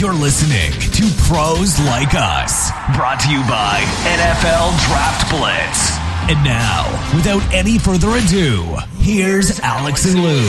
You're listening to Pros Like Us, brought to you by NFL Draft Blitz. And now, without any further ado, here's Alex and Lou.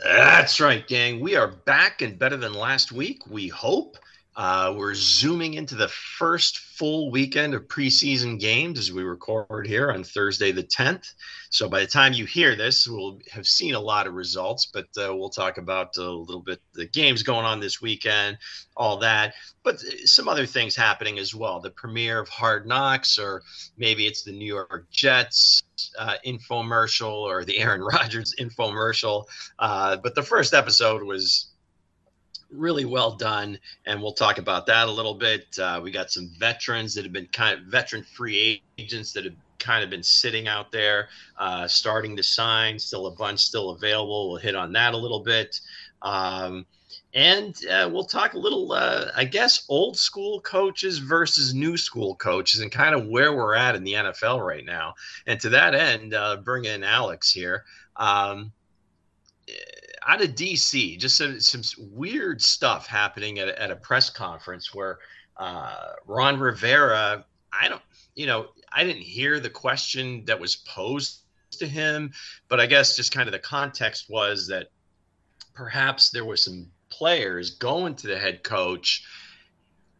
That's right, gang. We are back and better than last week, we hope. Uh, we're zooming into the first full weekend of preseason games as we record here on Thursday, the 10th. So by the time you hear this, we'll have seen a lot of results, but uh, we'll talk about a little bit the games going on this weekend, all that, but some other things happening as well. The premiere of Hard Knocks, or maybe it's the New York Jets uh, infomercial or the Aaron Rodgers infomercial. Uh, but the first episode was really well done, and we'll talk about that a little bit. Uh, we got some veterans that have been kind of veteran free agents that have kind of been sitting out there, uh, starting to sign. Still a bunch still available. We'll hit on that a little bit. Um, and uh, we'll talk a little, uh, I guess, old school coaches versus new school coaches and kind of where we're at in the NFL right now. And to that end, uh, bring in Alex here. Um, out of DC, just some, some weird stuff happening at, at a press conference where uh, Ron Rivera, I don't, you know, I didn't hear the question that was posed to him, but I guess just kind of the context was that perhaps there were some players going to the head coach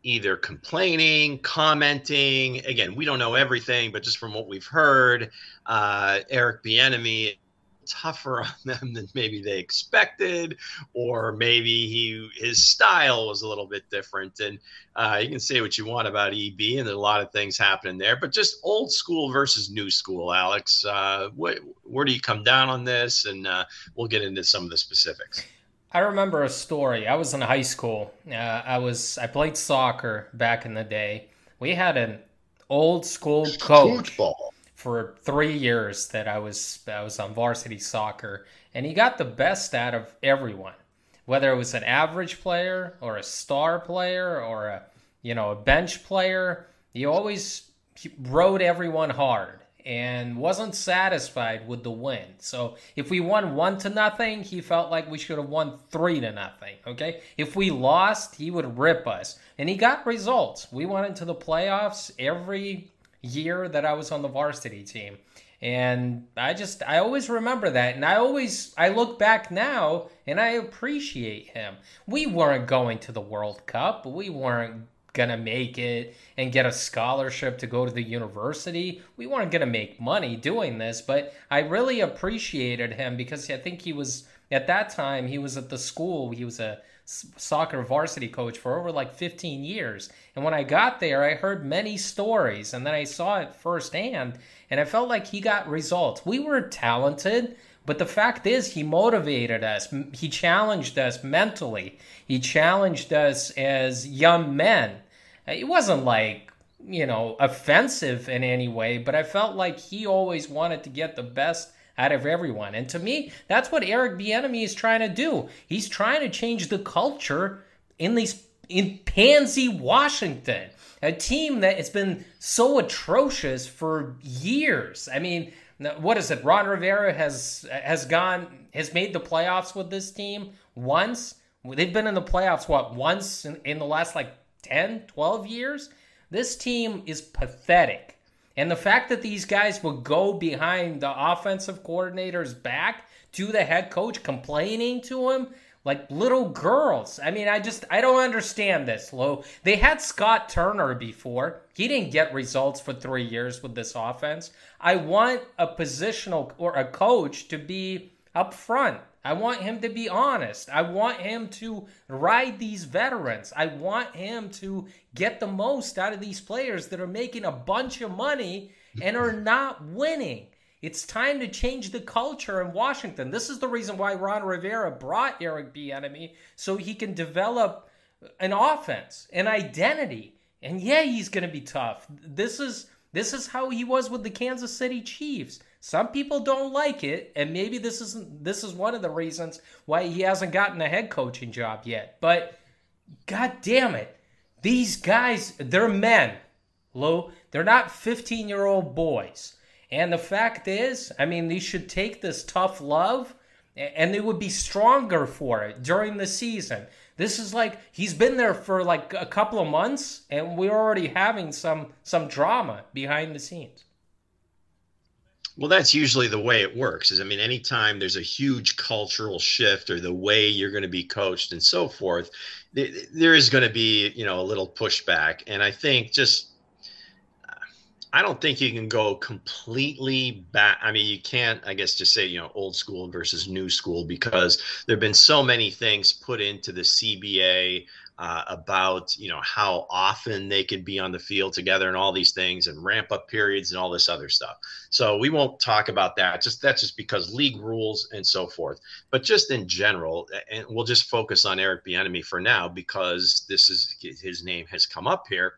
either complaining, commenting. Again, we don't know everything, but just from what we've heard, uh, Eric Bieniemy tougher on them than maybe they expected, or maybe he his style was a little bit different. And uh, you can say what you want about EB, and there's a lot of things happening there. But just old school versus new school, Alex. Uh, what, where do you come down on this? And uh, we'll get into some of the specifics. I remember a story. I was in high school. Uh, I was I played soccer back in the day. We had an old school coach. Football for three years that I was I was on varsity soccer, and he got the best out of everyone, whether it was an average player or a star player or a you know a bench player. He always rode everyone hard and wasn't satisfied with the win. So if we won one to nothing, he felt like we should have won three to nothing. Okay, if we lost, he would rip us, and he got results. We went into the playoffs every year that I was on the varsity team. And I just I always remember that and I always I look back now and I appreciate him. We weren't going to the World Cup. We weren't going to make it and get a scholarship to go to the university. We weren't going to make money doing this, but I really appreciated him because I think he was at that time he was at the school. He was a soccer varsity coach for over like 15 years. And when I got there, I heard many stories and then I saw it firsthand and I felt like he got results. We were talented, but the fact is, he motivated us. He challenged us mentally. He challenged us as young men. It wasn't like, you know, offensive in any way, but I felt like he always wanted to get the best out of everyone. And to me, that's what Eric Bieniemy is trying to do. He's trying to change the culture in these in Pansy, Washington, a team that has been so atrocious for years. I mean, what is it? Ron Rivera has has gone has made the playoffs with this team once. They've been in the playoffs what once in, in the last like 10, 12 years. This team is pathetic. And the fact that these guys will go behind the offensive coordinator's back to the head coach, complaining to him like little girls. I mean, I just I don't understand this, Lou. They had Scott Turner before. He didn't get results for three years with this offense. I want a positional or a coach to be up front I want him to be honest. I want him to ride these veterans. I want him to get the most out of these players that are making a bunch of money and are not winning. It's time to change the culture in Washington. This is the reason why Ron Rivera brought Eric Bieniemy so he can develop an offense, an identity. And yeah, he's going to be tough. This is this is how he was with the Kansas City Chiefs. Some people don't like it, and maybe this isn't this is one of the reasons why he hasn't gotten a head coaching job yet. But god damn it. These guys, they're men. Lou, They're not 15 year old boys. And the fact is, I mean, they should take this tough love and they would be stronger for it during the season. This is like he's been there for like a couple of months and we're already having some some drama behind the scenes. Well, that's usually the way it works. Is I mean, anytime there's a huge cultural shift or the way you're going to be coached and so forth, there is going to be you know a little pushback. And I think just I don't think you can go completely back. I mean, you can't, I guess, just say, you know, old school versus new school because there have been so many things put into the CBA uh, about, you know, how often they could be on the field together and all these things and ramp up periods and all this other stuff. So we won't talk about that. Just that's just because league rules and so forth. But just in general, and we'll just focus on Eric Bieniemy for now because this is his name has come up here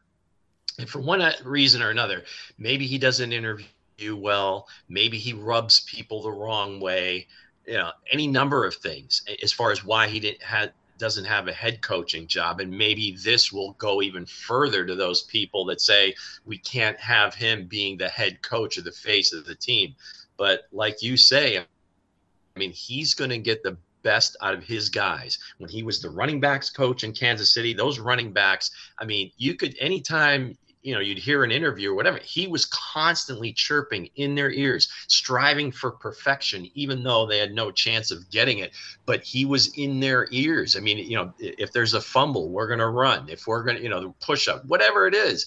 and for one reason or another, maybe he doesn't interview well, maybe he rubs people the wrong way, you know, any number of things as far as why he didn't have doesn't have a head coaching job and maybe this will go even further to those people that say we can't have him being the head coach or the face of the team but like you say i mean he's going to get the best out of his guys. When he was the running backs coach in Kansas City, those running backs, I mean, you could anytime you know you'd hear an interview or whatever he was constantly chirping in their ears striving for perfection even though they had no chance of getting it. But he was in their ears. I mean you know if there's a fumble we're going to run. If we're going to you know push up whatever it is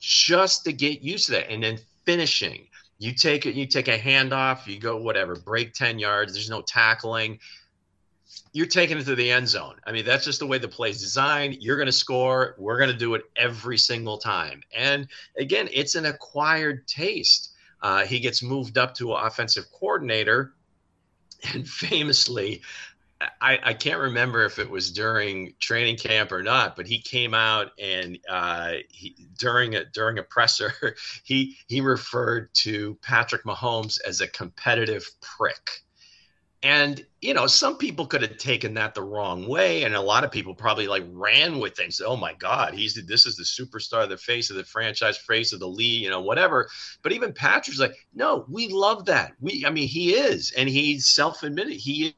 just to get used to that. And then finishing. You take it you take a handoff you go whatever break 10 yards there's no tackling you're taking it to the end zone. I mean, that's just the way the play's designed. You're going to score. We're going to do it every single time. And again, it's an acquired taste. Uh, he gets moved up to offensive coordinator, and famously, I, I, can't remember if it was during training camp or not, but he came out and uh, he, during a during a presser, he he referred to Patrick Mahomes as a competitive prick. And you know, some people could have taken that the wrong way, and a lot of people probably like ran with things. Oh my God, he's this is the superstar, the face of the franchise, face of the league, you know, whatever. But even Patrick's like, no, we love that. We, I mean, he is, and he's self-admitted he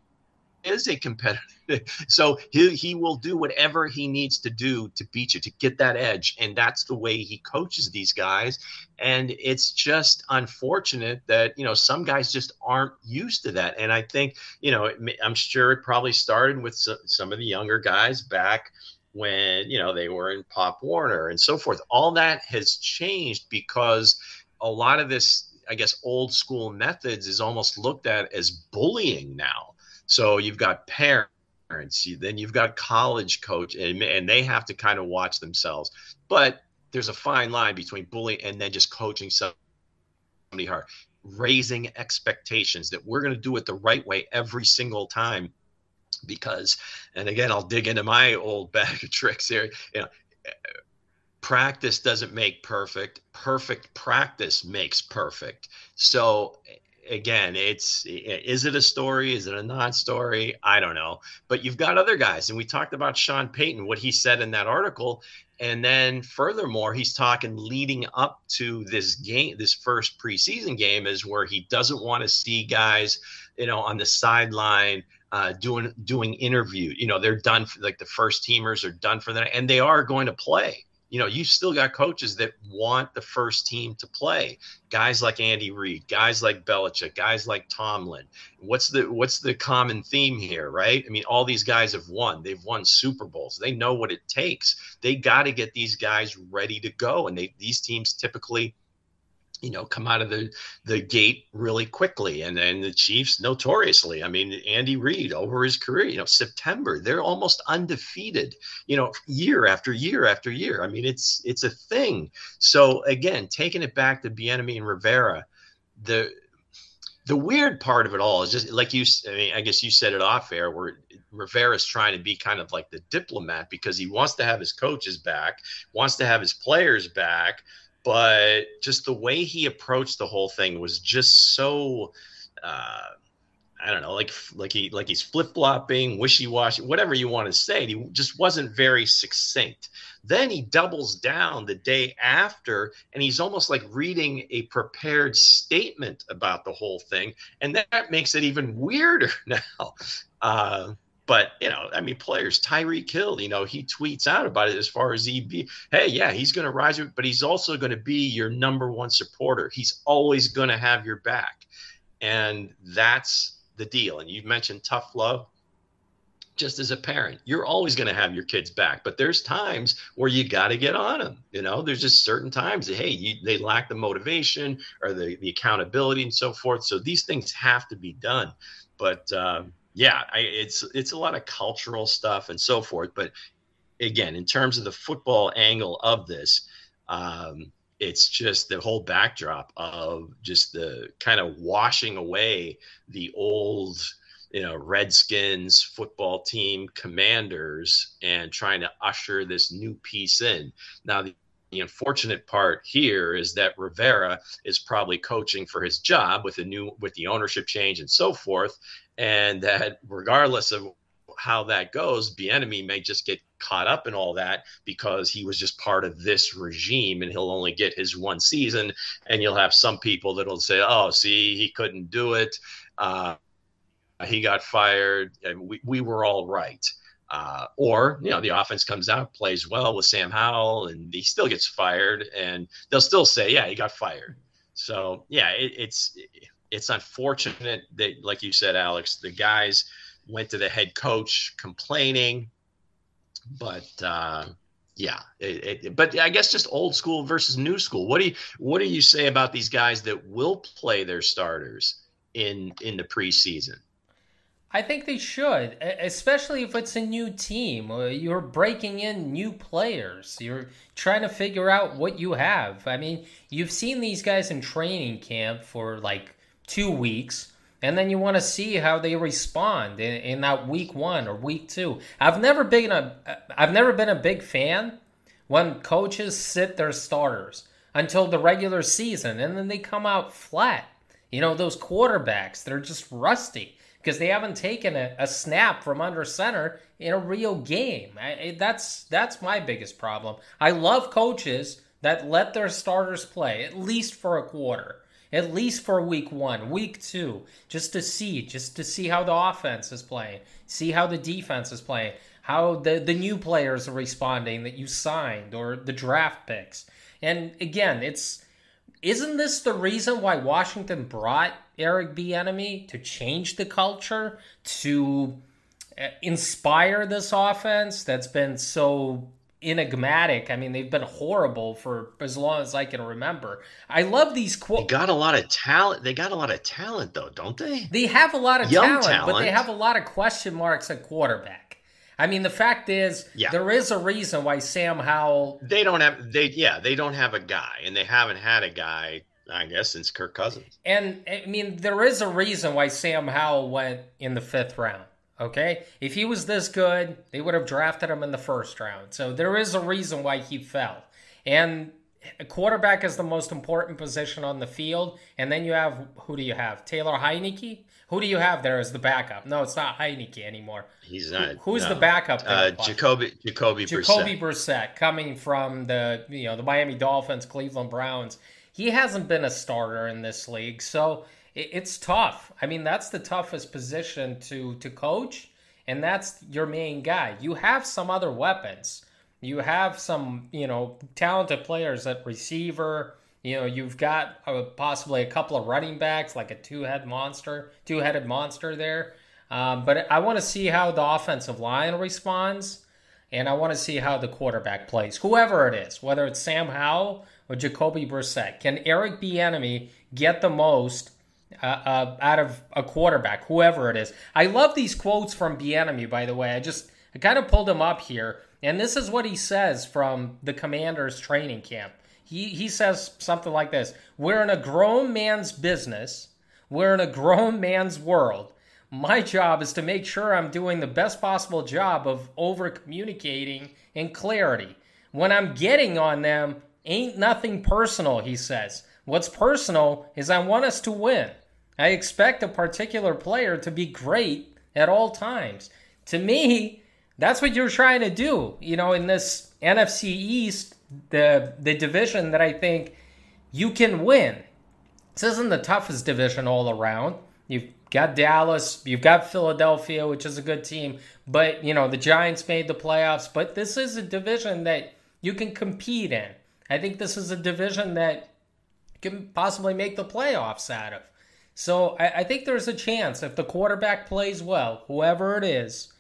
is a competitor. so he, he will do whatever he needs to do to beat you, to get that edge. And that's the way he coaches these guys. And it's just unfortunate that, you know, some guys just aren't used to that. And I think, you know, I'm sure it probably started with some of the younger guys back when, you know, they were in Pop Warner and so forth. All that has changed because a lot of this I guess old school methods is almost looked at as bullying now. So you've got parents, then you've got college coach, and, and they have to kind of watch themselves. But there's a fine line between bullying and then just coaching somebody hard, raising expectations that we're going to do it the right way every single time. Because, and again, I'll dig into my old bag of tricks here. You know, practice doesn't make perfect. Perfect practice makes perfect. So again, it's is it a story? Is it a non-story? I don't know. But you've got other guys, and we talked about Sean Payton, what he said in that article, and then furthermore, he's talking leading up to this game, this first preseason game, is where he doesn't want to see guys, you know, on the sideline. Uh, doing doing interview, you know, they're done for like the first teamers are done for that, and they are going to play you know, you still got coaches that want the first team to play. Guys like Andy Reid, guys like Belichick, guys like Tomlin. What's the what's the common theme here, right? I mean, all these guys have won. They've won Super Bowls. They know what it takes. They got to get these guys ready to go. And they these teams typically you know, come out of the the gate really quickly. And then the Chiefs, notoriously, I mean, Andy Reid over his career, you know, September, they're almost undefeated, you know, year after year after year. I mean, it's it's a thing. So again, taking it back to Bieniemy and Rivera, the the weird part of it all is just like you. I mean, I guess you said it off air where Rivera's trying to be kind of like the diplomat because he wants to have his coaches back, wants to have his players back, but just the way he approached the whole thing was just so uh, I don't know, like like he like he's flip flopping, wishy washy, whatever you want to say. He just wasn't very succinct. Then he doubles down the day after, and he's almost like reading a prepared statement about the whole thing, and that makes it even weirder now. Uh, but you know, I mean, players, Tyreek Hill, you know, he tweets out about it as far as he be, hey, yeah, he's going to rise, but he's also going to be your number one supporter. He's always going to have your back, and that's the deal. And you mentioned tough love. Just as a parent, you're always going to have your kids back, but there's times where you got to get on them. You know, there's just certain times that hey, you, they lack the motivation or the the accountability and so forth. So these things have to be done. But uh, yeah, I, it's it's a lot of cultural stuff and so forth. But again, in terms of the football angle of this, um, it's just the whole backdrop of just the kind of washing away the old you know redskins football team commanders and trying to usher this new piece in now the, the unfortunate part here is that rivera is probably coaching for his job with the new with the ownership change and so forth and that regardless of how that goes, Bieniemy may just get caught up in all that because he was just part of this regime and he'll only get his one season. And you'll have some people that'll say, "Oh, see, he couldn't do it. Uh, he got fired, and we, we were all right." Uh, or you know the offense comes out plays well with Sam Howell and he still gets fired and they'll still say yeah he got fired so yeah it, it's it's unfortunate that like you said Alex the guys went to the head coach complaining. But uh, yeah, it, it, but I guess just old school versus new school. What do you what do you say about these guys that will play their starters in in the preseason? I think they should, especially if it's a new team. You're breaking in new players. You're trying to figure out what you have. I mean, you've seen these guys in training camp for like two weeks and then you want to see how they respond in, in, that week one or week two. I've never been a I've never been a big fan when coaches sit their starters until the regular season and then they come out flat. You know those quarterbacks they're just rusty because they haven't taken a, a, snap from under center in a real game. I, that's that's my biggest problem. I love coaches that let their starters play at least for a quarter at least for week one, week two, just to see, just to see how the offense is playing, see how the defense is playing, how the, the new players are responding that you signed or the draft picks. And again, it's isn't this the reason why Washington brought Eric Bieniemy to change the culture, to uh, inspire this offense that's been so enigmatic. I mean, they've been horrible for as long as I can remember. I love these quotes. They got a lot of talent. They got a lot of talent, though, don't they? They have a lot of talent, talent, but they have a lot of question marks at quarterback. I mean, the fact is, yeah. there is a reason why Sam Howell. They don't have they yeah they don't have a guy, and they haven't had a guy. I guess since Kirk Cousins. And I mean, there is a reason why Sam Howell went in the fifth round. Okay? If he was this good, they would have drafted him in the first round. So there is a reason why he fell. And a quarterback is the most important position on the field. And then you have who do you have? Taylor Heinicke? Who do you have there as the backup? No, it's not Heinicke anymore. He's not. Who, who's no. the backup? Uh, Jacoby Jacoby Jacoby Brissett. Brissett coming from the you know the Miami Dolphins, Cleveland Browns. He hasn't been a starter in this league, so it's tough. I mean, that's the toughest position to to coach, and that's your main guy. You have some other weapons. You have some, you know, talented players at receiver. You know, you've got a, possibly a couple of running backs, like a two-head monster, two-headed monster there. Um, but I want to see how the offensive line responds, and I want to see how the quarterback plays, whoever it is, whether it's Sam Howell or Jacoby Brissett. Can Eric Bieniemy get the most uh, uh, out of a quarterback, whoever it is. I love these quotes from Bieniemy, by the way. I just I kind of pulled him up here, and this is what he says from the Commanders training camp. He he says something like this: "We're in a grown man's business. We're in a grown man's world. My job is to make sure I'm doing the best possible job of over communicating and clarity. When I'm getting on them, ain't nothing personal." He says. What's personal is I want us to win. I expect a particular player to be great at all times. To me, that's what you're trying to do. You know, in this NFC East, the the division that I think you can win. This isn't the toughest division all around. You've got Dallas, you've got Philadelphia, which is a good team, but you know, the Giants made the playoffs, but this is a division that you can compete in. I think this is a division that can possibly make the playoffs out of. So I, I think there's a chance if the quarterback plays well, whoever it is,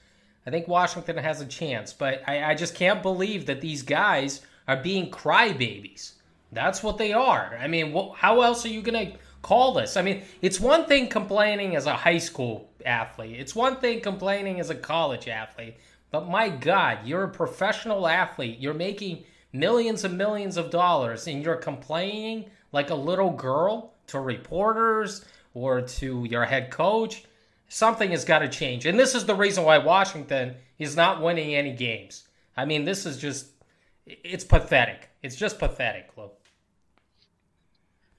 I think Washington has a chance. But I, I just can't believe that these guys are being crybabies. That's what they are. I mean, wh- how else are you going to call this? I mean, it's one thing complaining as a high school athlete, it's one thing complaining as a college athlete. But my God, you're a professional athlete. You're making millions and millions of dollars, and you're complaining like a little girl to reporters or to your head coach. Something has got to change. And this is the reason why Washington is not winning any games. I mean, this is just, it's pathetic. It's just pathetic, Luke.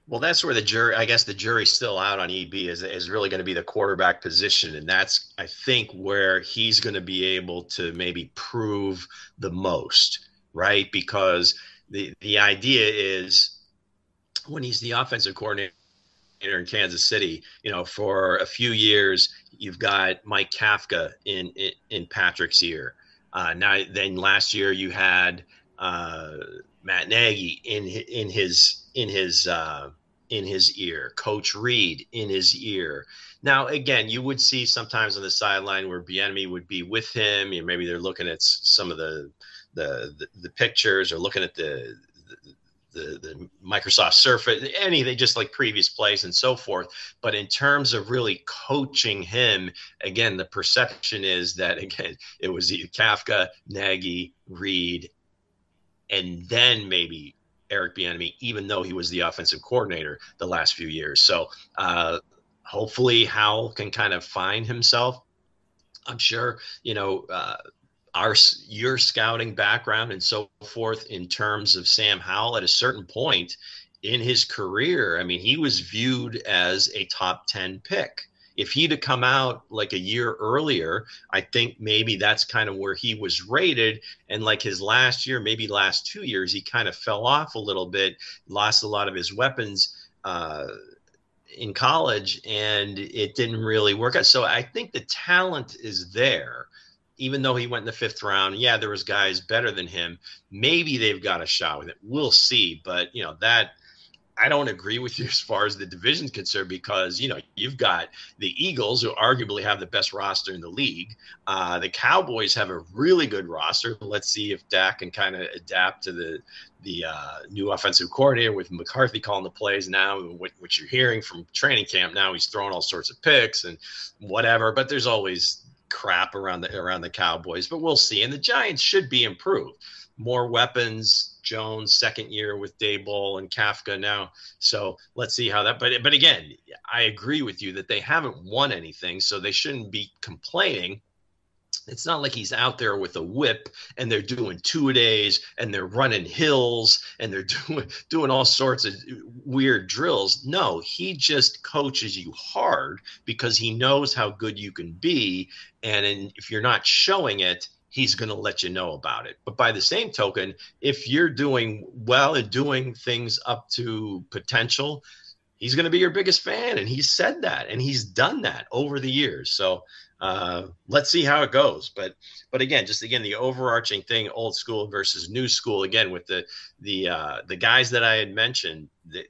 Well, that's where the jury, I guess the jury's still out on EB is, is really going to be the quarterback position. And that's, I think, where he's going to be able to maybe prove the most, right? Because the, the idea is when he's the offensive coordinator in Kansas City, you know, for a few years, you've got Mike Kafka in, in, in Patrick's ear. Uh, now, then last year you had uh, Matt Nagy in in his in his uh, in his ear, Coach Reid in his ear. Now, again, you would see sometimes on the sideline where Bieniemy would be with him, and maybe they're looking at some of the the the, pictures or looking at the, the the, the Microsoft Surface, anything just like previous plays and so forth. But in terms of really coaching him, again, the perception is that again it was Kafka, Nagy, Reid, and then maybe Eric Bieniemy, even though he was the offensive coordinator the last few years. So uh, hopefully Howell can kind of find himself. I'm sure you know. Uh, our your scouting background and so forth in terms of Sam Howell at a certain point in his career, I mean, he was viewed as a top 10 pick. If he'd have come out like a year earlier, I think maybe that's kind of where he was rated. And like his last year, maybe last two years, he kind of fell off a little bit, lost a lot of his weapons. Uh, in college and it didn't really work out. So I think the talent is there even though he went in the fifth round, yeah, there was guys better than him. Maybe they've got a shot with it. We'll see. But you know that I don't agree with you as far as the division's concerned because you know you've got the Eagles who arguably have the best roster in the league. Uh, the Cowboys have a really good roster. Let's see if Dak can kind of adapt to the the uh, new offensive coordinator with McCarthy calling the plays now. What, what you're hearing from training camp now, he's throwing all sorts of picks and whatever. But there's always crap around the around the Cowboys, but we'll see. And the Giants should be improved. More weapons. Jones second year with Daboll and Kafka now. So let's see how that. But but again, I agree with you that they haven't won anything, so they shouldn't be complaining it's not like he's out there with a whip and they're doing two days and they're running hills and they're doing doing all sorts of weird drills. No, he just coaches you hard because he knows how good you can be, and in, if you're not showing it, he's going to let you know about it. But by the same token, if you're doing well and doing things up to potential, he's going to be your biggest fan, and he's said that and he's done that over the years. So uh, let's see how it goes. But but again, just again the overarching thing, old school versus new school. Again, with the the uh, the guys that I had mentioned,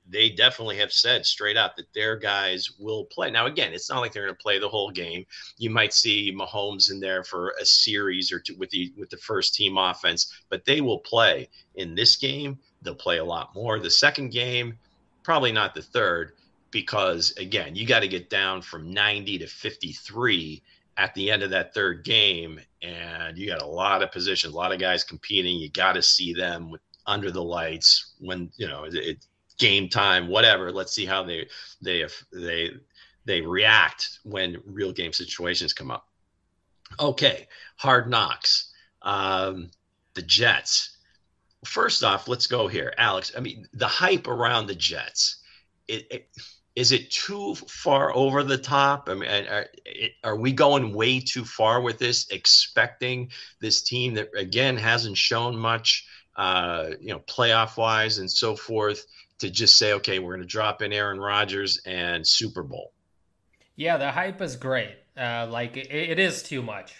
they, definitely have said straight up that their guys will play. Now again, it's not like they're going to play the whole game. You might see Mahomes in there for a series or two with the with the first team offense, but they will play in this game. They'll play a lot more. The second game, probably not the third because again, you got to get down from 90 to 53 at the end of that third game, and you got a lot of positions, a lot of guys competing. You got to see them under the lights when you know it, game time, whatever. Let's see how they they they they react when real game situations come up. Okay, hard knocks. Um, the Jets. First off, let's go here, Alex. I mean, the hype around the Jets. It, it is it too far over the top? I mean, are, are, we going way too far with this, expecting this team that again hasn't shown much, uh, you know, playoff wise and so forth, to just say, okay, we're going to drop in Aaron Rodgers and Super Bowl? Yeah, the hype is great. Uh, like it, it is too much.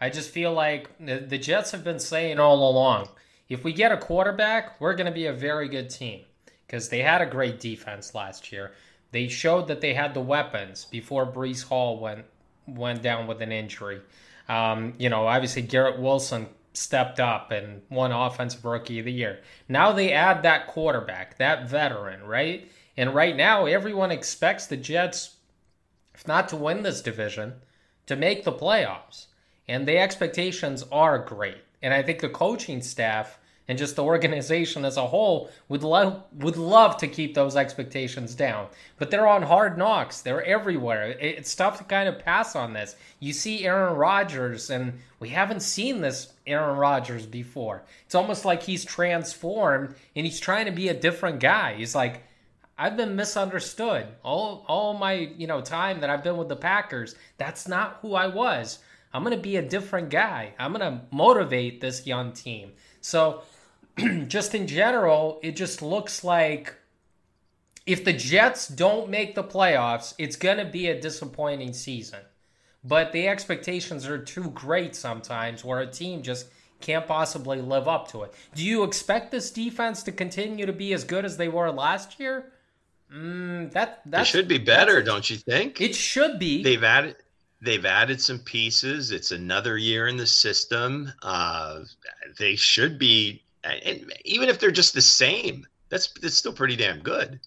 I just feel like the Jets have been saying all along, if we get a quarterback, we're going to be a very good team because they had a great defense last year. They showed that they had the weapons before Breece Hall went went down with an injury. Um, you know, obviously Garrett Wilson stepped up and won Offensive Rookie of the Year. Now they add that quarterback, that veteran, right? And right now, everyone expects the Jets, if not to win this division, to make the playoffs. And the expectations are great. And I think the coaching staff and just the organization as a whole would love would love to keep those expectations down. But they're on hard knocks. They're everywhere. It's tough to kind of pass on this. You see Aaron Rodgers, and we haven't seen this Aaron Rodgers before. It's almost like he's transformed and he's trying to be a different guy. He's like, I've been misunderstood all all my you know time that I've been with the Packers. That's not who I was. I'm gonna be a different guy. I'm gonna motivate this young team. So just in general, it just looks like if the Jets don't make the playoffs, it's going to be a disappointing season. But the expectations are too great sometimes where a team just can't possibly live up to it. Do you expect this defense to continue to be as good as they were last year? Mm, that that should be better, don't you think? It should be. They've added they've added some pieces. It's another year in the system. Uh, they should be and even if they're just the same, that's that's still pretty damn good.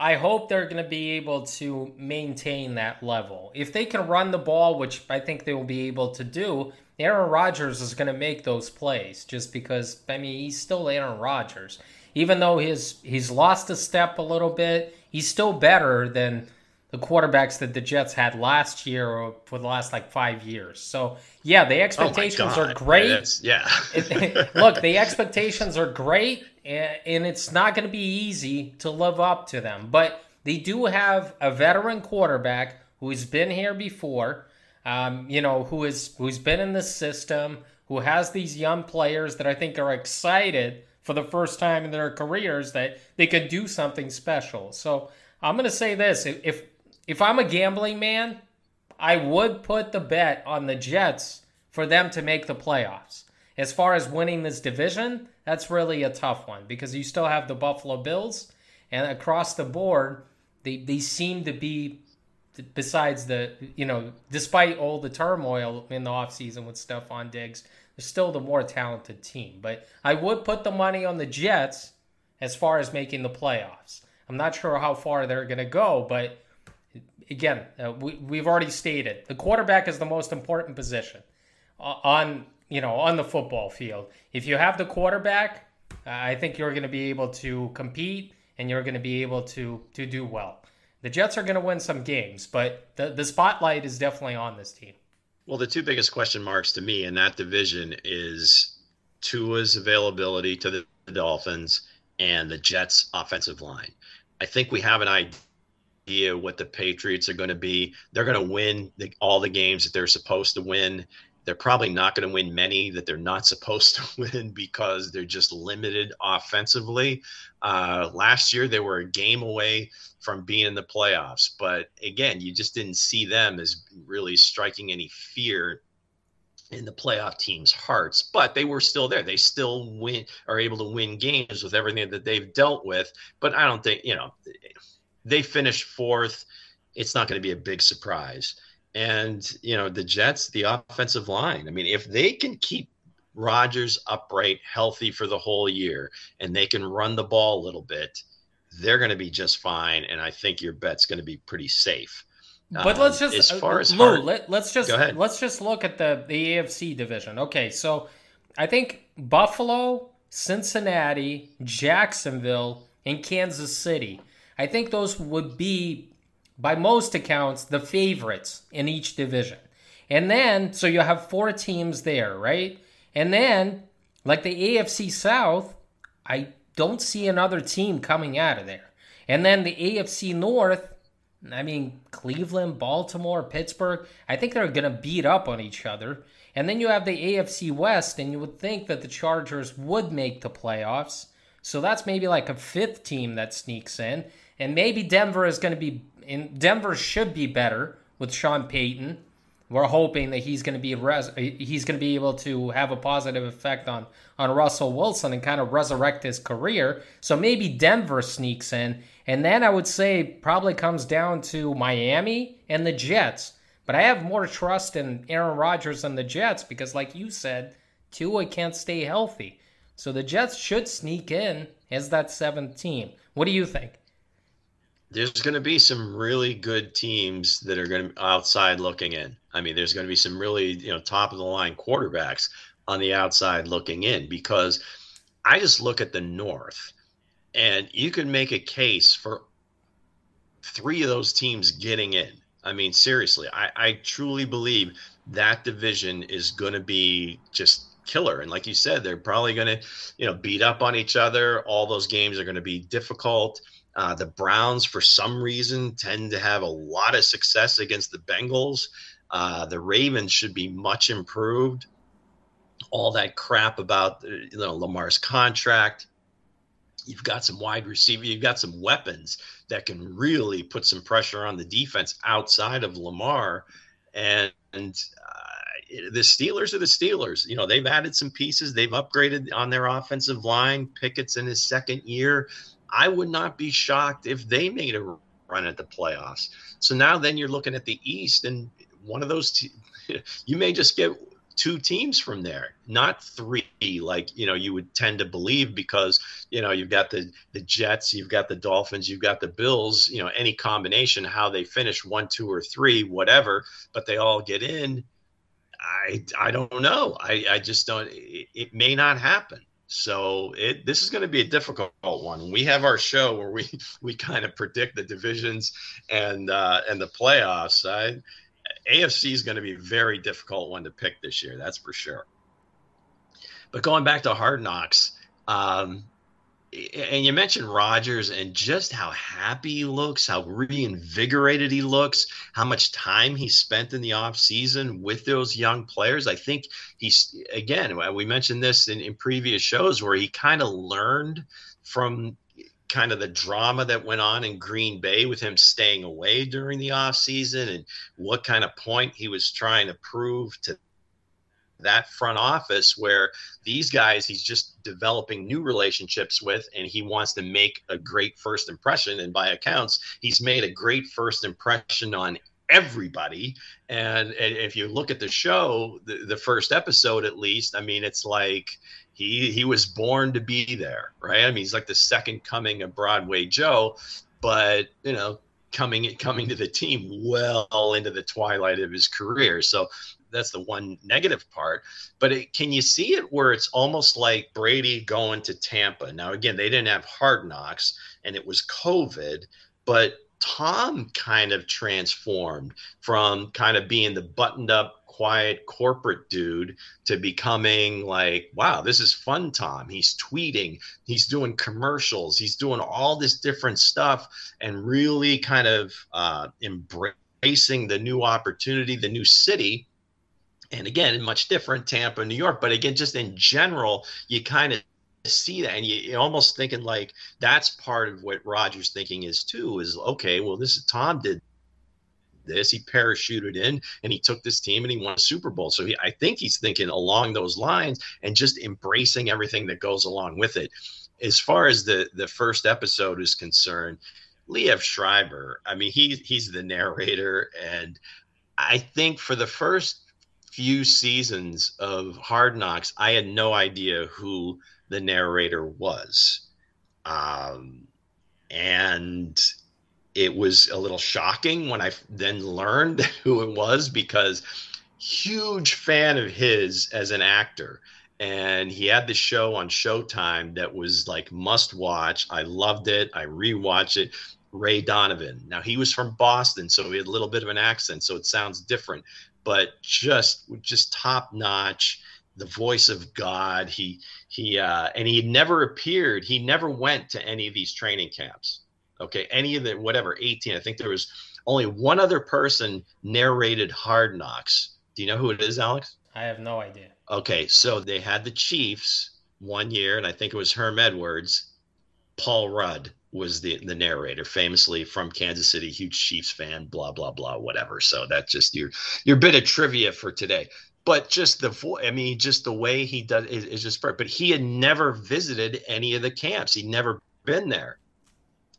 I hope they're going to be able to maintain that level. If they can run the ball, which I think they will be able to do, Aaron Rodgers is going to make those plays just because I mean, he's still Aaron Rodgers. Even though he's he's lost a step a little bit, he's still better than the quarterbacks that the Jets had last year or for the last like five years. So yeah, the oh expectations oh are great. yeah. look, the expectations are great, and it's not going to be easy to live up to them. But they do have a veteran quarterback who's been here before. Um, you know, who is who's been in the system, who has these young players that I think are excited for the first time in their careers that they could do something special. So I'm going to say this: if if I'm a gambling man, I would put the bet on the Jets for them to make the playoffs. As far as winning this division, that's really a tough one because you still have the Buffalo Bills, and across the board, they, they seem to be, besides the, you know, despite all the turmoil in the offseason with Stefon Diggs, they're still the more talented team. But I would put the money on the Jets as far as making the playoffs. I'm not sure how far they're going to go, but again, uh, we, we've already stated the quarterback is the most important position on you know on the football field. If you have the quarterback, uh, I think you're going to be able to compete and you're going to be able to to do well. The Jets are going to win some games, but the the spotlight is definitely on this team. Well, the two biggest question marks to me in that division is Tua's availability to the Dolphins and the Jets' offensive line. I think we have an idea idea what the Patriots are going to be. They're going to win the, all the games that they're supposed to win. They're probably not going to win many that they're not supposed to win because they're just limited offensively. Uh, last year, they were a game away from being in the playoffs. But again, you just didn't see them as really striking any fear in the playoff team's hearts, but they were still there. They still win, are able to win games with everything that they've dealt with. But I don't think, you know, they finish fourth. It's not going to be a big surprise. And, you know, the Jets, the offensive line, I mean, if they can keep Rodgers upright, healthy for the whole year, and they can run the ball a little bit, they're going to be just fine. And I think your bet's going to be pretty safe. But um, let's just as far as Lou, hard, let, us just let's just look at the the AFC division. Okay, so I think Buffalo, Cincinnati, Jacksonville, and Kansas City I think those would be, by most accounts, the favorites in each division. And then, so you have four teams there, right? And then, like the AFC South, I don't see another team coming out of there. And then the AFC North, I mean, Cleveland, Baltimore, Pittsburgh, I think they're going to beat up on each other. And then you have the AFC West, and you would think that the Chargers would make the playoffs. So that's maybe like a fifth team that sneaks in. And maybe Denver is going to be in Denver should be better with Sean Payton. We're hoping that he's going to be res, he's going to be able to have a positive effect on on Russell Wilson and kind of resurrect his career. So maybe Denver sneaks in, and then I would say probably comes down to Miami and the Jets. But I have more trust in Aaron Rodgers and the Jets because, like you said, Tua can't stay healthy. So the Jets should sneak in as that seventh team. What do you think? There's going to be some really good teams that are going to be outside looking in. I mean, there's going to be some really, you know, top of the line quarterbacks on the outside looking in because I just look at the North and you can make a case for three of those teams getting in. I mean, seriously, I, I truly believe that division is going to be just killer. And like you said, they're probably going to, you know, beat up on each other. All those games are going to be difficult. Uh, the Browns, for some reason, tend to have a lot of success against the Bengals. Uh, the Ravens should be much improved. All that crap about you know, Lamar's contract. You've got some wide receiver. You've got some weapons that can really put some pressure on the defense outside of Lamar. And, and uh, the Steelers are the Steelers. You know, they've added some pieces. They've upgraded on their offensive line. Pickett's in his second year. I would not be shocked if they made a run at the playoffs. So now then you're looking at the East, and one of those, te- you may just get two teams from there, not three, like you know you would tend to believe because you know you've got the the Jets, you've got the Dolphins, you've got the Bills. You know any combination, how they finish one, two, or three, whatever, but they all get in. I I don't know. I I just don't. It, it may not happen. So it this is going to be a difficult one. We have our show where we we kind of predict the divisions and uh, and the playoffs. I, AFC is going to be a very difficult one to pick this year. That's for sure. But going back to Hard Knocks, um, and you mentioned Rodgers and just how happy he looks, how reinvigorated he looks, how much time he spent in the offseason with those young players. I think he's, again, uh, we mentioned this in, in previous shows where he kind of learned from kind of the drama that went on in Green Bay with him staying away during the offseason and what kind of point he was trying to prove to that front office where these guys he's just developing new relationships with and he wants to make a great first impression and by accounts he's made a great first impression on everybody and, and if you look at the show the, the first episode at least i mean it's like he he was born to be there, right? I mean, he's like the second coming of Broadway Joe, but you know, coming coming to the team well into the twilight of his career. So that's the one negative part. But it, can you see it where it's almost like Brady going to Tampa? Now, again, they didn't have hard knocks, and it was COVID, but Tom kind of transformed from kind of being the buttoned up quiet corporate dude to becoming like, wow, this is fun Tom. He's tweeting, he's doing commercials, he's doing all this different stuff and really kind of uh, embracing the new opportunity, the new city. And again, much different Tampa, New York. But again, just in general, you kind of see that and you, are almost thinking like that's part of what Rodgers' thinking is too is okay well this is Tom did this. He parachuted in and he took this team and he won a Super Bowl. So he, I think he's thinking along those lines and just embracing everything that goes along with it. As far as the the first episode is concerned, Liev Schreiber, I mean, he he's the narrator, and I think for the first few seasons of Hard Knocks, I had no idea who the narrator was. Um, and it was a little shocking when I then learned who it was because huge fan of his as an actor and he had the show on Showtime that was like must watch. I loved it. I rewatched it. Ray Donovan. Now he was from Boston, so he had a little bit of an accent, so it sounds different, but just just top notch. The voice of God. He he uh, and he never appeared. He never went to any of these training camps Okay, any of the whatever 18. I think there was only one other person narrated Hard Knocks. Do you know who it is, Alex? I have no idea. Okay, so they had the Chiefs one year, and I think it was Herm Edwards. Paul Rudd was the the narrator, famously from Kansas City, huge Chiefs fan, blah blah blah, whatever. So that's just your your bit of trivia for today. But just the voice, I mean, just the way he does is, is just perfect. But he had never visited any of the camps. He'd never been there.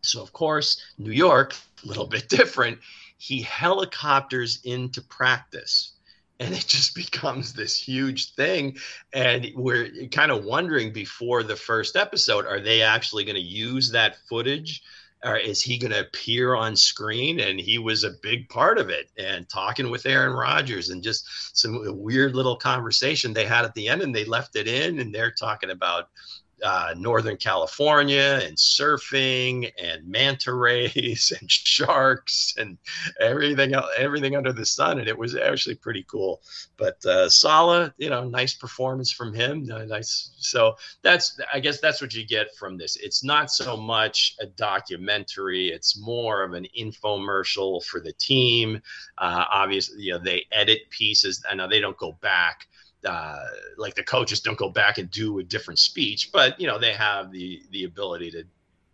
So of course, New York, a little bit different. He helicopters into practice and it just becomes this huge thing. And we're kind of wondering before the first episode are they actually going to use that footage? Or is he going to appear on screen? And he was a big part of it and talking with aaron rodgers and just some weird little conversation they had at the end and they left it in and they're talking about uh, Northern California and surfing and manta rays and sharks and everything everything under the sun, and it was actually pretty cool. But uh, Saleh, you know, nice performance from him. Uh, nice. So that's I guess that's what you get from this. It's not so much a documentary; it's more of an infomercial for the team. Uh, obviously, you know, they edit pieces. I know they don't go back uh, like the coaches don't go back and do a different speech, but you know they have the the ability to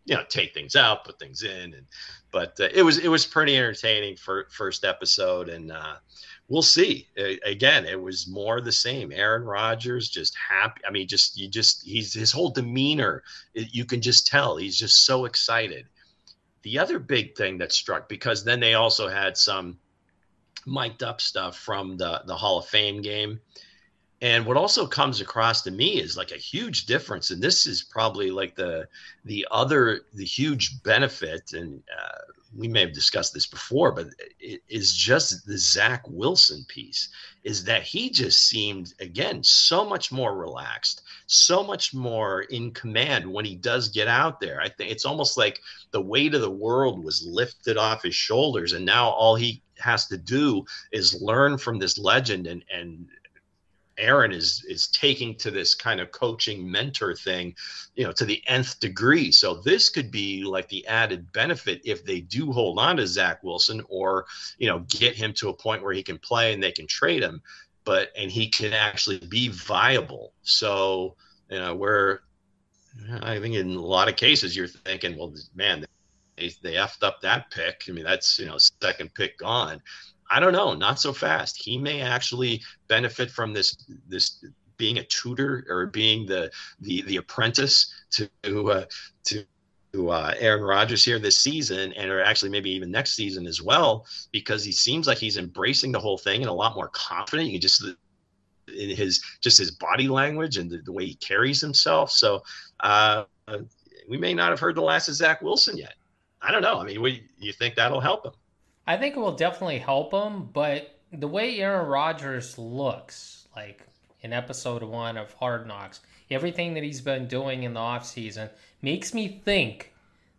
you know take things out, put things in, and but uh, it was it was pretty entertaining for first episode, and uh, we'll see. again, it was more the same. Aaron Rodgers just happy. I mean, just you just he's his whole demeanor. You can just tell he's just so excited. The other big thing that struck because then they also had some mic'd up stuff from the the Hall of Fame game and what also comes across to me is like a huge difference and this is probably like the the other the huge benefit and uh, we may have discussed this before but it is just the zach wilson piece is that he just seemed again so much more relaxed so much more in command when he does get out there. I think it's almost like the weight of the world was lifted off his shoulders and now all he has to do is learn from this legend and and Aaron is is taking to this kind of coaching mentor thing, you know, to the nth degree. So this could be like the added benefit if they do hold on to Zach Wilson or you know get him to a point where he can play and they can trade him, but and he can actually be viable. So you know where I think in a lot of cases you're thinking, well, man, they they effed up that pick. I mean, that's you know second pick gone. I don't know, not so fast. He may actually benefit from this this being a tutor or being the the the apprentice to uh, to uh, Aaron Rodgers here this season, and or actually maybe even next season as well, because he seems like he's embracing the whole thing and a lot more confident. You just in his just his body language and the, the way he carries himself. So uh, we may not have heard the last of Zach Wilson yet. I don't know. I mean, we, you think that'll help him? I think it will definitely help him, but the way Aaron Rodgers looks, like in episode one of Hard Knocks, everything that he's been doing in the offseason makes me think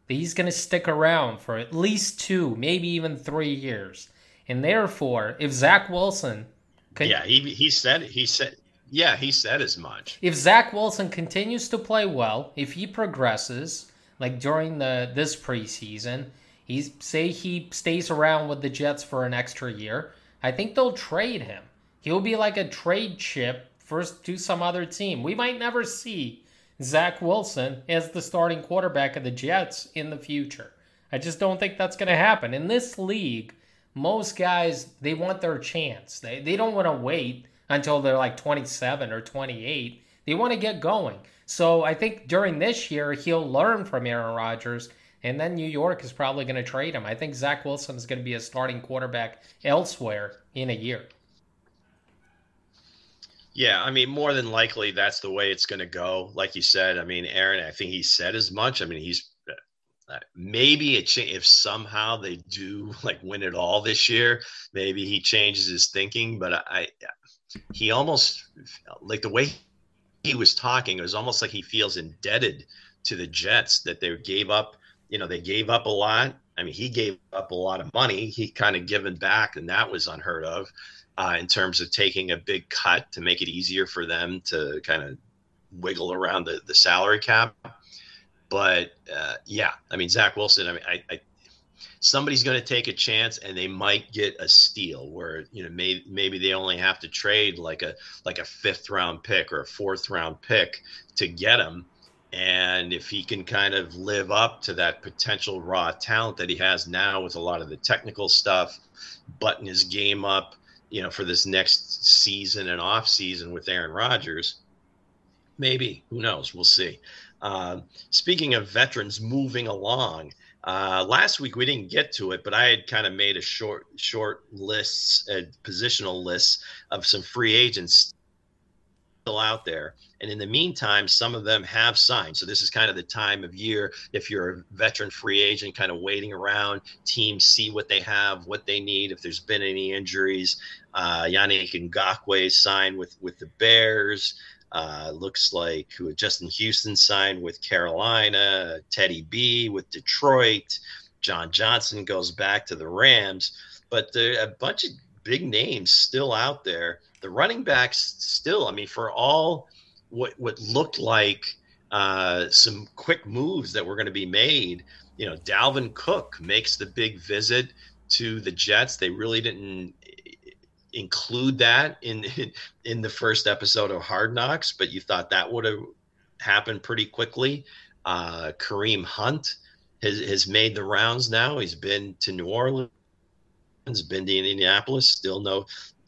that he's going to stick around for at least two, maybe even three years. And therefore, if Zach Wilson. Could, yeah, he, he said, he said, yeah, he said as much. If Zach Wilson continues to play well, if he progresses, like during the this preseason, He's say he stays around with the Jets for an extra year. I think they'll trade him. He'll be like a trade chip first to some other team. We might never see Zach Wilson as the starting quarterback of the Jets in the future. I just don't think that's going to happen. In this league, most guys they want their chance. They they don't want to wait until they're like 27 or 28. They want to get going. So I think during this year he'll learn from Aaron Rodgers and then New York is probably going to trade him. I think Zach Wilson is going to be a starting quarterback elsewhere in a year. Yeah, I mean, more than likely that's the way it's going to go. Like you said, I mean, Aaron, I think he said as much. I mean, he's uh, maybe it if somehow they do like win it all this year, maybe he changes his thinking. But I, he almost like the way he was talking. It was almost like he feels indebted to the Jets that they gave up you know, they gave up a lot. I mean, he gave up a lot of money. He kind of given back, and that was unheard of uh, in terms of taking a big cut to make it easier for them to kind of wiggle around the, the salary cap. But uh, yeah, I mean Zach Wilson. I mean, I, I somebody's going to take a chance and they might get a steal where you know may, maybe they only have to trade like a like a fifth round pick or a fourth round pick to get him and if he can kind of live up to that potential raw talent that he has now with a lot of the technical stuff button his game up you know for this next season and off season with Aaron Rodgers maybe who knows? We'll see. Uh, speaking of veterans moving along uh, last week we didn't get to it, but I had kind of made a short short lists, uh, positional lists of some free agents out there. And in the meantime, some of them have signed. So this is kind of the time of year if you're a veteran free agent, kind of waiting around. Teams see what they have, what they need. If there's been any injuries, uh, Yannick Ngakoue signed with with the Bears. Uh, looks like who Justin Houston signed with Carolina, Teddy B with Detroit, John Johnson goes back to the Rams, but there a bunch of big names still out there. The running backs still, I mean, for all what what looked like uh, some quick moves that were going to be made, you know, Dalvin Cook makes the big visit to the Jets. They really didn't include that in, in, in the first episode of Hard Knocks, but you thought that would have happened pretty quickly. Uh, Kareem Hunt has has made the rounds now. He's been to New Orleans, been in Indianapolis. Still no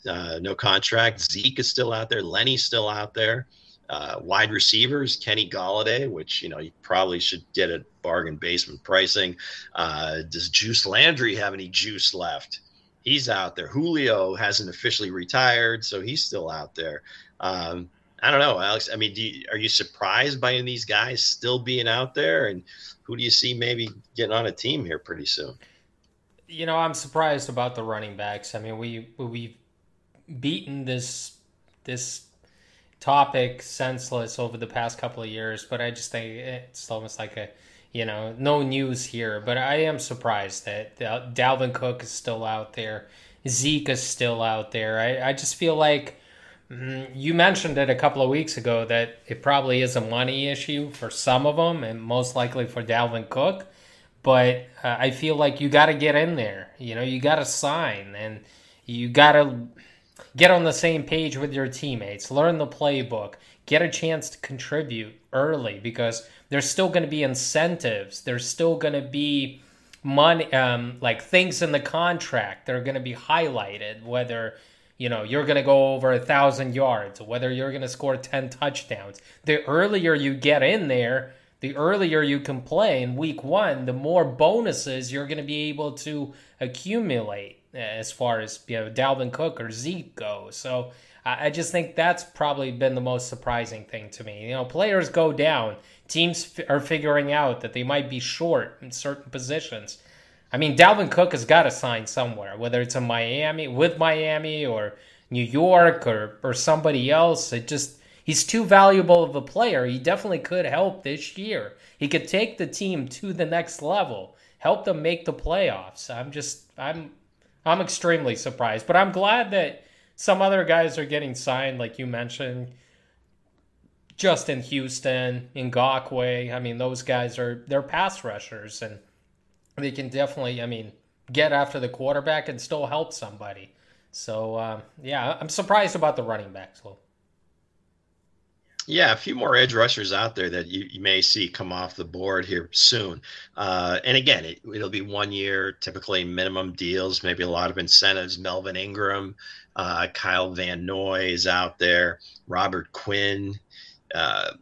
uh, no contract. Zeke is still out there. Lenny's still out there. Uh, wide receivers, Kenny Golladay, which you know you probably should get at bargain basement pricing. Uh, does Juice Landry have any juice left? he's out there. Julio hasn't officially retired, so he's still out there. Um, I don't know, Alex. I mean, you, are you surprised by any of these guys still being out there? And who do you see maybe getting on a team here pretty soon? You know, I'm surprised about the running backs. I mean, we we've beaten this this topic senseless over the past couple of years, but I just think it's almost like a you know, no news here, but I am surprised that Dalvin Cook is still out there. Zeke is still out there. I, I just feel like mm, you mentioned it a couple of weeks ago that it probably is a money issue for some of them and most likely for Dalvin Cook. But uh, I feel like you got to get in there. You know, you got to sign and you got to get on the same page with your teammates, learn the playbook, get a chance to contribute early because there's still going to be incentives. There's still going to be money, um, like things in the contract that are going to be highlighted, whether you know you're going to go over a thousand yards, whether you're going to score 10 touchdowns. The earlier you get in there, the earlier you can play in week one, the more bonuses you're going to be able to accumulate as far as you know Dalvin Cook or Zeke goes. So I just think that's probably been the most surprising thing to me. You know, players go down teams f- are figuring out that they might be short in certain positions. I mean, Dalvin Cook has got to sign somewhere, whether it's in Miami, with Miami, or New York, or or somebody else. It just he's too valuable of a player. He definitely could help this year. He could take the team to the next level, help them make the playoffs. I'm just I'm I'm extremely surprised, but I'm glad that some other guys are getting signed, like you mentioned. Justin Houston, Ngakoue. I mean, those guys are they're pass rushers, and they can definitely, I mean, get after the quarterback and still help somebody. So uh, yeah, I'm surprised about the running backs. Well, yeah, a few more edge rushers out there that you, you may see come off the board here soon. Uh, and again, it, will be one year, typically minimum deals, maybe a lot of incentives. Melvin Ingram, uh, Kyle Van Noy is out there. Robert Quinn uh,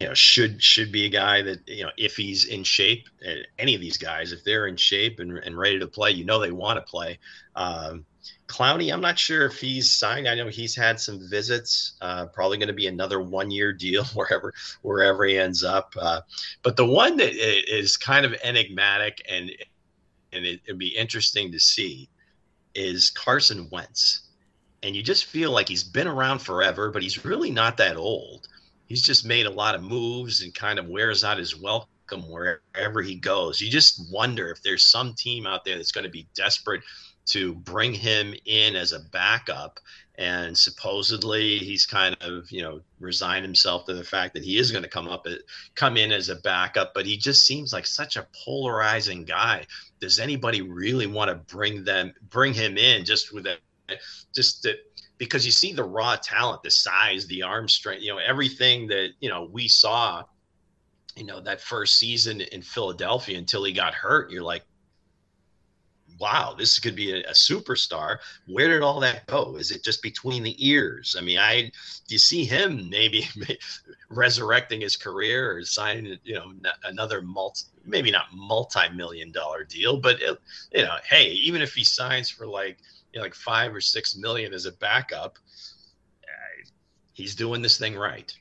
you know should should be a guy that you know if he's in shape uh, any of these guys if they're in shape and, and ready to play you know they want to play um, clowney i'm not sure if he's signed i know he's had some visits uh, probably going to be another one year deal wherever wherever he ends up uh, but the one that is kind of enigmatic and and it, it'd be interesting to see is carson wentz and you just feel like he's been around forever, but he's really not that old. He's just made a lot of moves and kind of wears out his welcome wherever he goes. You just wonder if there's some team out there that's going to be desperate to bring him in as a backup. And supposedly he's kind of you know resigned himself to the fact that he is going to come up come in as a backup but he just seems like such a polarizing guy. Does anybody really want to bring them bring him in just with a just that because you see the raw talent the size the arm strength you know everything that you know we saw you know that first season in Philadelphia until he got hurt you're like wow, this could be a, a, superstar. Where did all that go? Is it just between the ears? I mean, I do you see him maybe resurrecting his career or signing, you know, another multi, maybe not multi-million dollar deal, but it, you know, hey, even if he signs for like, you know, like five or six million as a backup, uh, he's doing this thing right.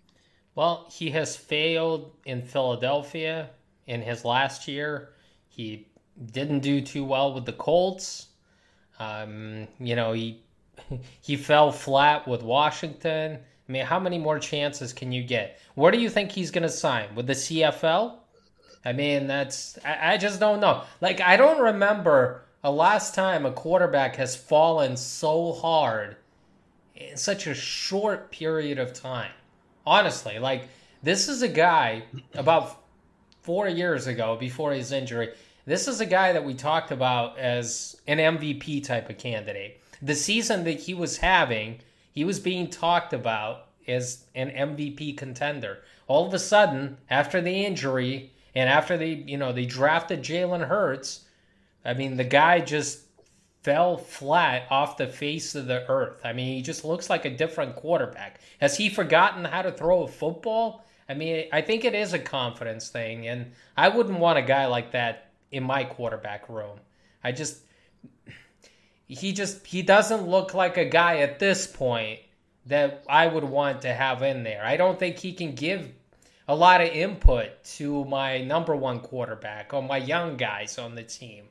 Well, he has failed in Philadelphia in his last year. He didn't do too well with the Colts. Um, you know, he he fell flat with Washington. I mean, how many more chances can you get? Where do you think he's going to sign with the CFL? I mean, that's I, I just don't know. Like, I don't remember a last time a quarterback has fallen so hard in such a short period of time. Honestly, like this is a guy about four years ago before his injury this is a guy that we talked about as an MVP type of candidate. The season that he was having, he was being talked about as an MVP contender. All of a sudden, after the injury and after they, you know, they drafted Jalen Hurts, I mean, the guy just fell flat off the face of the earth. I mean, he just looks like a different quarterback. Has he forgotten how to throw a football? I mean, I think it is a confidence thing, and I wouldn't want a guy like that in my quarterback room. I just he just he doesn't look like a guy at this point that I would want to have in there. I don't think he can give a lot of input to my number one quarterback or my young guys on the team.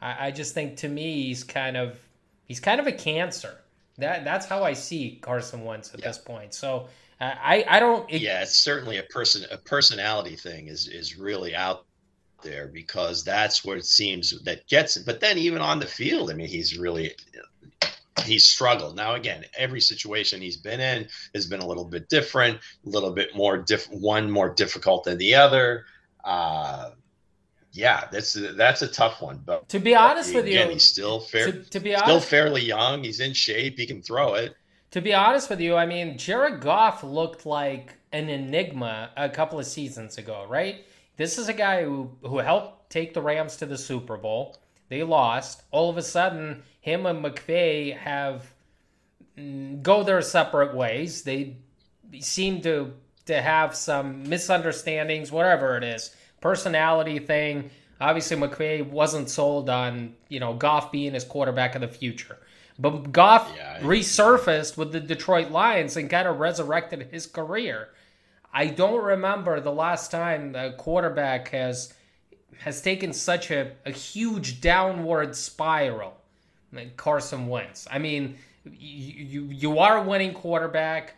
I, I just think to me he's kind of he's kind of a cancer. That that's how I see Carson Wentz at yeah. this point. So uh, I I don't. It, yeah, it's certainly a person a personality thing is is really out there because that's what it seems that gets it. But then even on the field, I mean, he's really he's struggled. Now again, every situation he's been in has been a little bit different, a little bit more diff one more difficult than the other. Uh yeah, that's that's a tough one. But to be honest with again, you, he's still fair, to, to be honest, still fairly young. He's in shape. He can throw it. To be honest with you, I mean, Jared Goff looked like an enigma a couple of seasons ago, right? This is a guy who, who helped take the Rams to the Super Bowl. They lost. All of a sudden, him and McVay have mm, go their separate ways. They seem to to have some misunderstandings, whatever it is, personality thing. Obviously, McVay wasn't sold on you know Goff being his quarterback of the future, but Goff yeah, resurfaced with the Detroit Lions and kind of resurrected his career. I don't remember the last time the quarterback has has taken such a, a huge downward spiral like Carson Wentz. I mean, you, you you are a winning quarterback.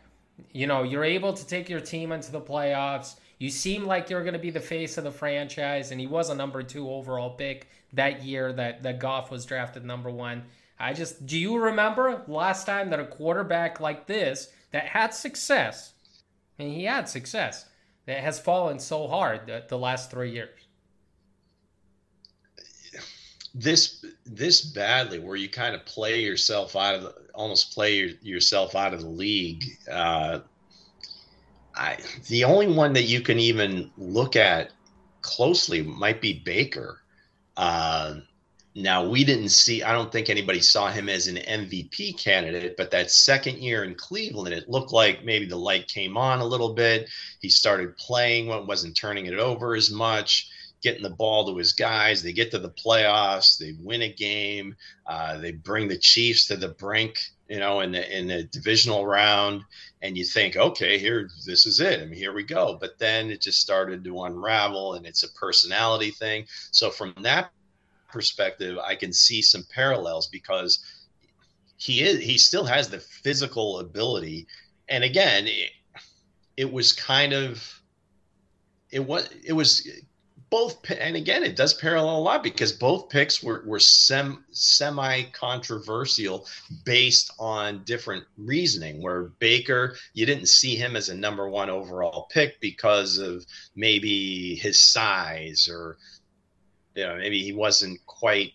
You know, you're able to take your team into the playoffs. You seem like you're going to be the face of the franchise, and he was a number two overall pick that year that, that Goff was drafted number one. I just, do you remember last time that a quarterback like this that had success and he had success that has fallen so hard the, the last three years. This this badly, where you kind of play yourself out of the, almost play your, yourself out of the league. Uh, I the only one that you can even look at closely might be Baker. Uh, now, we didn't see, I don't think anybody saw him as an MVP candidate, but that second year in Cleveland, it looked like maybe the light came on a little bit. He started playing, wasn't turning it over as much, getting the ball to his guys. They get to the playoffs, they win a game, uh, they bring the Chiefs to the brink. You know, in the in the divisional round, and you think, okay, here, this is it. I mean, here we go. But then it just started to unravel, and it's a personality thing. So from that perspective, I can see some parallels because he is he still has the physical ability. And again, it, it was kind of it was it was both and again it does parallel a lot because both picks were, were sem, semi controversial based on different reasoning where baker you didn't see him as a number one overall pick because of maybe his size or you know maybe he wasn't quite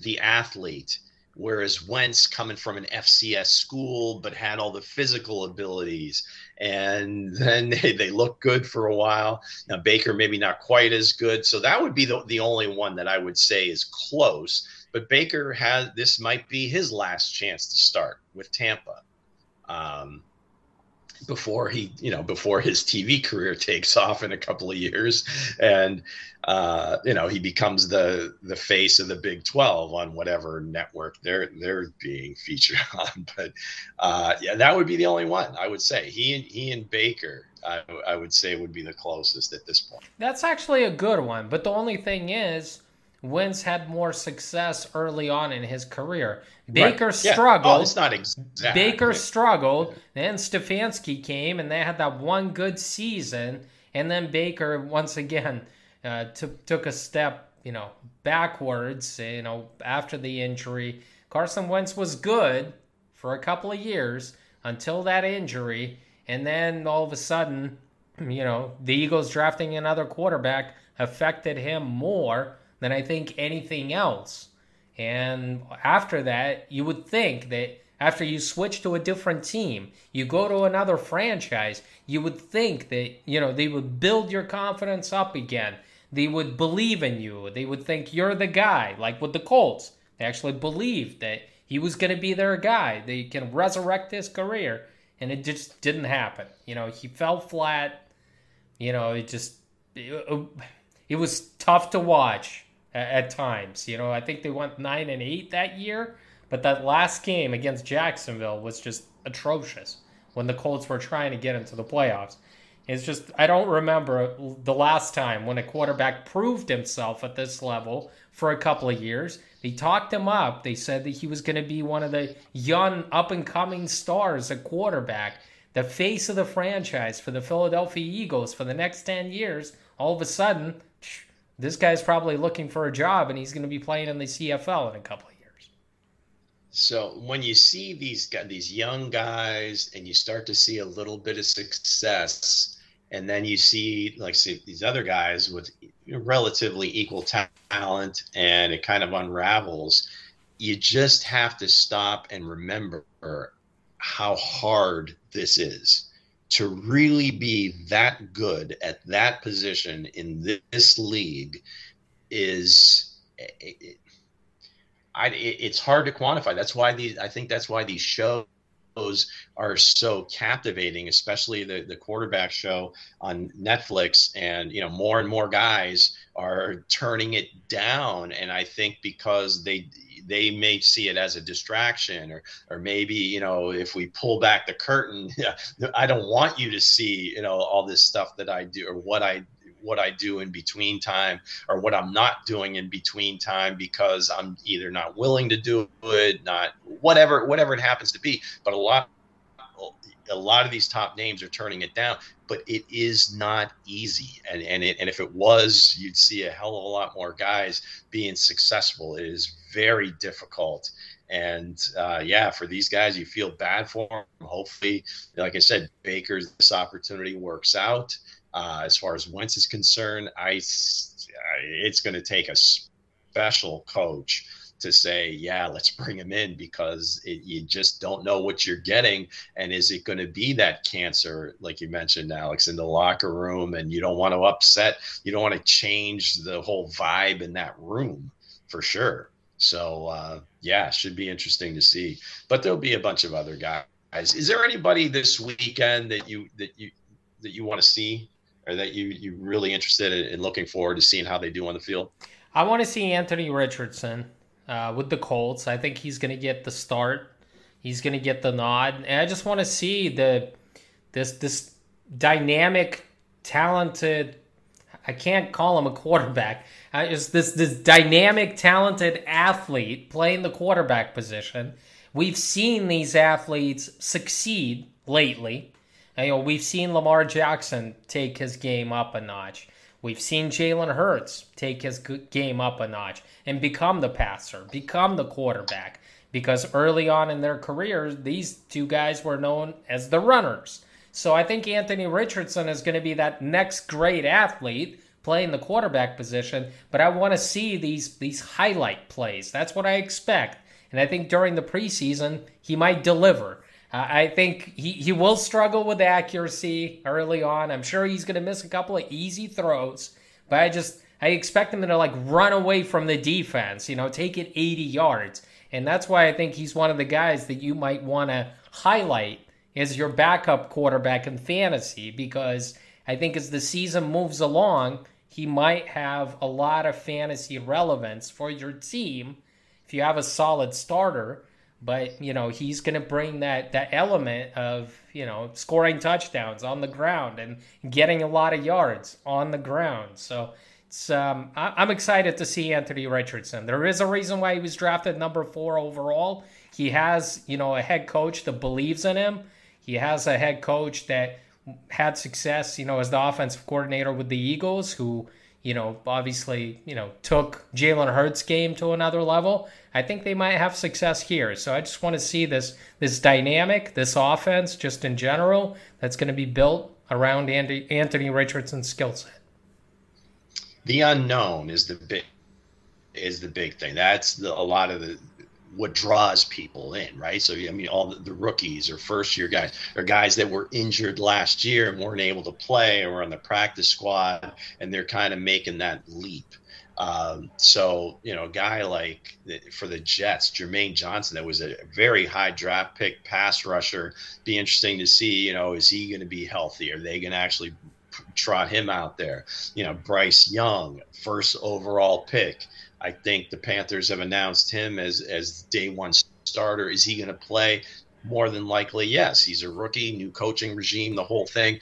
the athlete whereas Wentz coming from an FCS school but had all the physical abilities and then they, they look good for a while. Now Baker maybe not quite as good, so that would be the, the only one that I would say is close. But Baker has this might be his last chance to start with Tampa. Um, before he you know before his tv career takes off in a couple of years. And uh you know he becomes the the face of the big 12 on whatever network they're they're being featured on. But uh yeah that would be the only one i would say. He and he and baker I, I would say would be the closest at this point. That's actually a good one. But the only thing is Wentz had more success early on in his career. Baker right. yeah. struggled. Oh, it's not exact. Baker struggled. Then Stefanski came, and they had that one good season. And then Baker once again uh, took took a step, you know, backwards. You know, after the injury, Carson Wentz was good for a couple of years until that injury, and then all of a sudden, you know, the Eagles drafting another quarterback affected him more than I think anything else. And after that, you would think that after you switch to a different team, you go to another franchise, you would think that, you know, they would build your confidence up again. They would believe in you. They would think you're the guy, like with the Colts. They actually believed that he was going to be their guy. They can resurrect his career. And it just didn't happen. You know, he fell flat. You know, it just, it, it was tough to watch at, times. You know, I think they went nine and eight that year, but that last game against Jacksonville was just atrocious when the Colts were trying to get into the playoffs. It's just I don't remember the last time when a quarterback proved himself at this level for a couple of years. They talked him up. They said that he was going to be one of the young up and coming stars at quarterback, the face of the franchise for the Philadelphia Eagles for the next 10 years. All of a sudden, this guy's probably looking for a job and he's going to be playing in the CFL in a couple of years. So when you see these these young guys and you start to see a little bit of success, and then you see like see these other guys with relatively equal talent, and it kind of unravels. You just have to stop and remember how hard this is to really be that good at that position in this league is it, I, it's hard to quantify. That's why these I think that's why these shows are so captivating, especially the the quarterback show on Netflix. And you know, more and more guys are turning it down, and I think because they they may see it as a distraction or or maybe you know if we pull back the curtain i don't want you to see you know all this stuff that i do or what i what I do in between time or what I'm not doing in between time because I'm either not willing to do it, not whatever whatever it happens to be. But a lot a lot of these top names are turning it down, but it is not easy. And and it, and if it was, you'd see a hell of a lot more guys being successful. It is very difficult. And uh, yeah, for these guys, you feel bad for them. Hopefully, like I said, Baker's this opportunity works out. Uh, as far as Wentz is concerned, I it's going to take a special coach to say, yeah, let's bring him in because it, you just don't know what you're getting. And is it going to be that cancer, like you mentioned, Alex, in the locker room? And you don't want to upset, you don't want to change the whole vibe in that room for sure. So, uh, yeah, should be interesting to see. But there'll be a bunch of other guys. Is there anybody this weekend that you that you that you want to see, or that you you really interested in, in looking forward to seeing how they do on the field? I want to see Anthony Richardson uh, with the Colts. I think he's going to get the start. He's going to get the nod, and I just want to see the this this dynamic, talented. I can't call him a quarterback. Is this this dynamic, talented athlete playing the quarterback position? We've seen these athletes succeed lately. You know, we've seen Lamar Jackson take his game up a notch. We've seen Jalen Hurts take his game up a notch and become the passer, become the quarterback. Because early on in their careers, these two guys were known as the runners. So I think Anthony Richardson is going to be that next great athlete playing the quarterback position. But I want to see these these highlight plays. That's what I expect. And I think during the preseason, he might deliver. I think he, he will struggle with accuracy early on. I'm sure he's going to miss a couple of easy throws, but I just I expect him to like run away from the defense, you know, take it 80 yards. And that's why I think he's one of the guys that you might want to highlight as your backup quarterback in fantasy because I think as the season moves along, he might have a lot of fantasy relevance for your team if you have a solid starter but you know he's going to bring that that element of you know scoring touchdowns on the ground and getting a lot of yards on the ground. So it's um, I, am excited to see anthony richardson. There is a reason why he was drafted number four overall. He has you know a head coach that believes in him. He has a head coach that had success you know as the offensive coordinator with the eagles who you know, obviously, you know, took Jalen Hurts' game to another level. I think they might have success here. So I just want to see this this dynamic, this offense, just in general, that's going to be built around Andy, Anthony Richardson's skill set. The unknown is the big is the big thing. That's the, a lot of the what draws people in, right? So I mean, all the, the, rookies or first year guys or guys that were injured last year and weren't able to play or on the practice squad, and they're kind of making that leap. Um, so you know, a guy like for the Jets, Jermaine Johnson, that was a very high draft pick pass rusher. Be interesting to see. You know, is he going to be healthy? Are they going to actually trot him out there? You know, Bryce Young, first overall pick. I think the Panthers have announced him as as day one starter. Is he going to play? More than likely, yes. He's a rookie, new coaching regime, the whole thing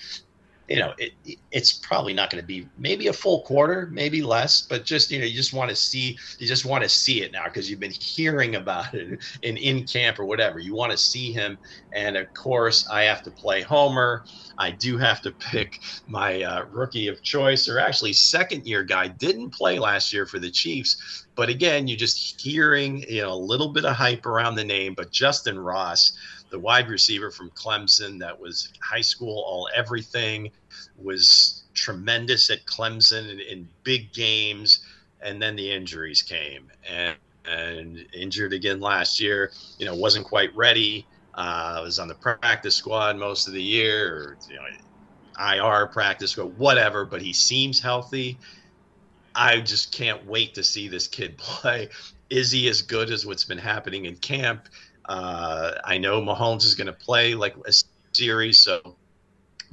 you know, it, it's probably not going to be maybe a full quarter, maybe less, but just, you know, you just want to see, you just want to see it now because you've been hearing about it in, in camp or whatever. You want to see him. And of course, I have to play Homer. I do have to pick my uh, rookie of choice, or actually, second year guy didn't play last year for the Chiefs. But again, you're just hearing, you know, a little bit of hype around the name, but Justyn Ross the wide receiver from Clemson that was high school all everything, was tremendous at Clemson in, in big games, and then the injuries came and and injured again last year. You know, wasn't quite ready. Uh, was on the practice squad most of the year, or you know, IR practice squad, whatever. But he seems healthy. I just can't wait to see this kid play. Is he as good as what's been happening in camp? Uh, I know Mahomes is going to play like a series, so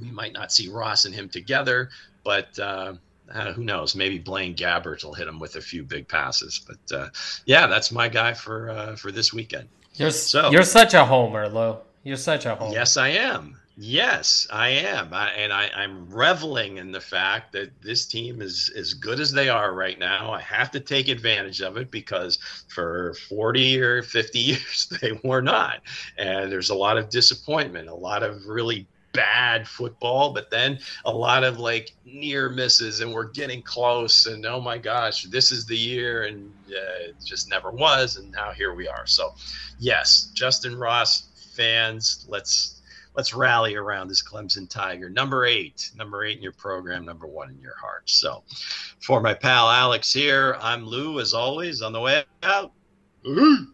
we might not see Ross and him together, but uh, uh, who knows? Maybe Blaine Gabbert will hit him with a few big passes. But uh, yeah, that's my guy for uh, for this weekend. You're so you're such a homer, Lou. You're such a homer. Yes, I am. Yes, I am, I, and I, I'm reveling in the fact that this team is as good as they are right now. I have to take advantage of it because for 40 or 50 years they were not, and there's a lot of disappointment, a lot of really bad football, but then a lot of like near misses, and we're getting close. And oh my gosh, this is the year, and uh, it just never was. And now here we are. So, yes, Justyn Ross fans, let's let's rally around this Clemson Tiger. Number eight, number eight in your program, number one in your heart. So, for my pal Alex here, I'm Lou, as always, on the way out.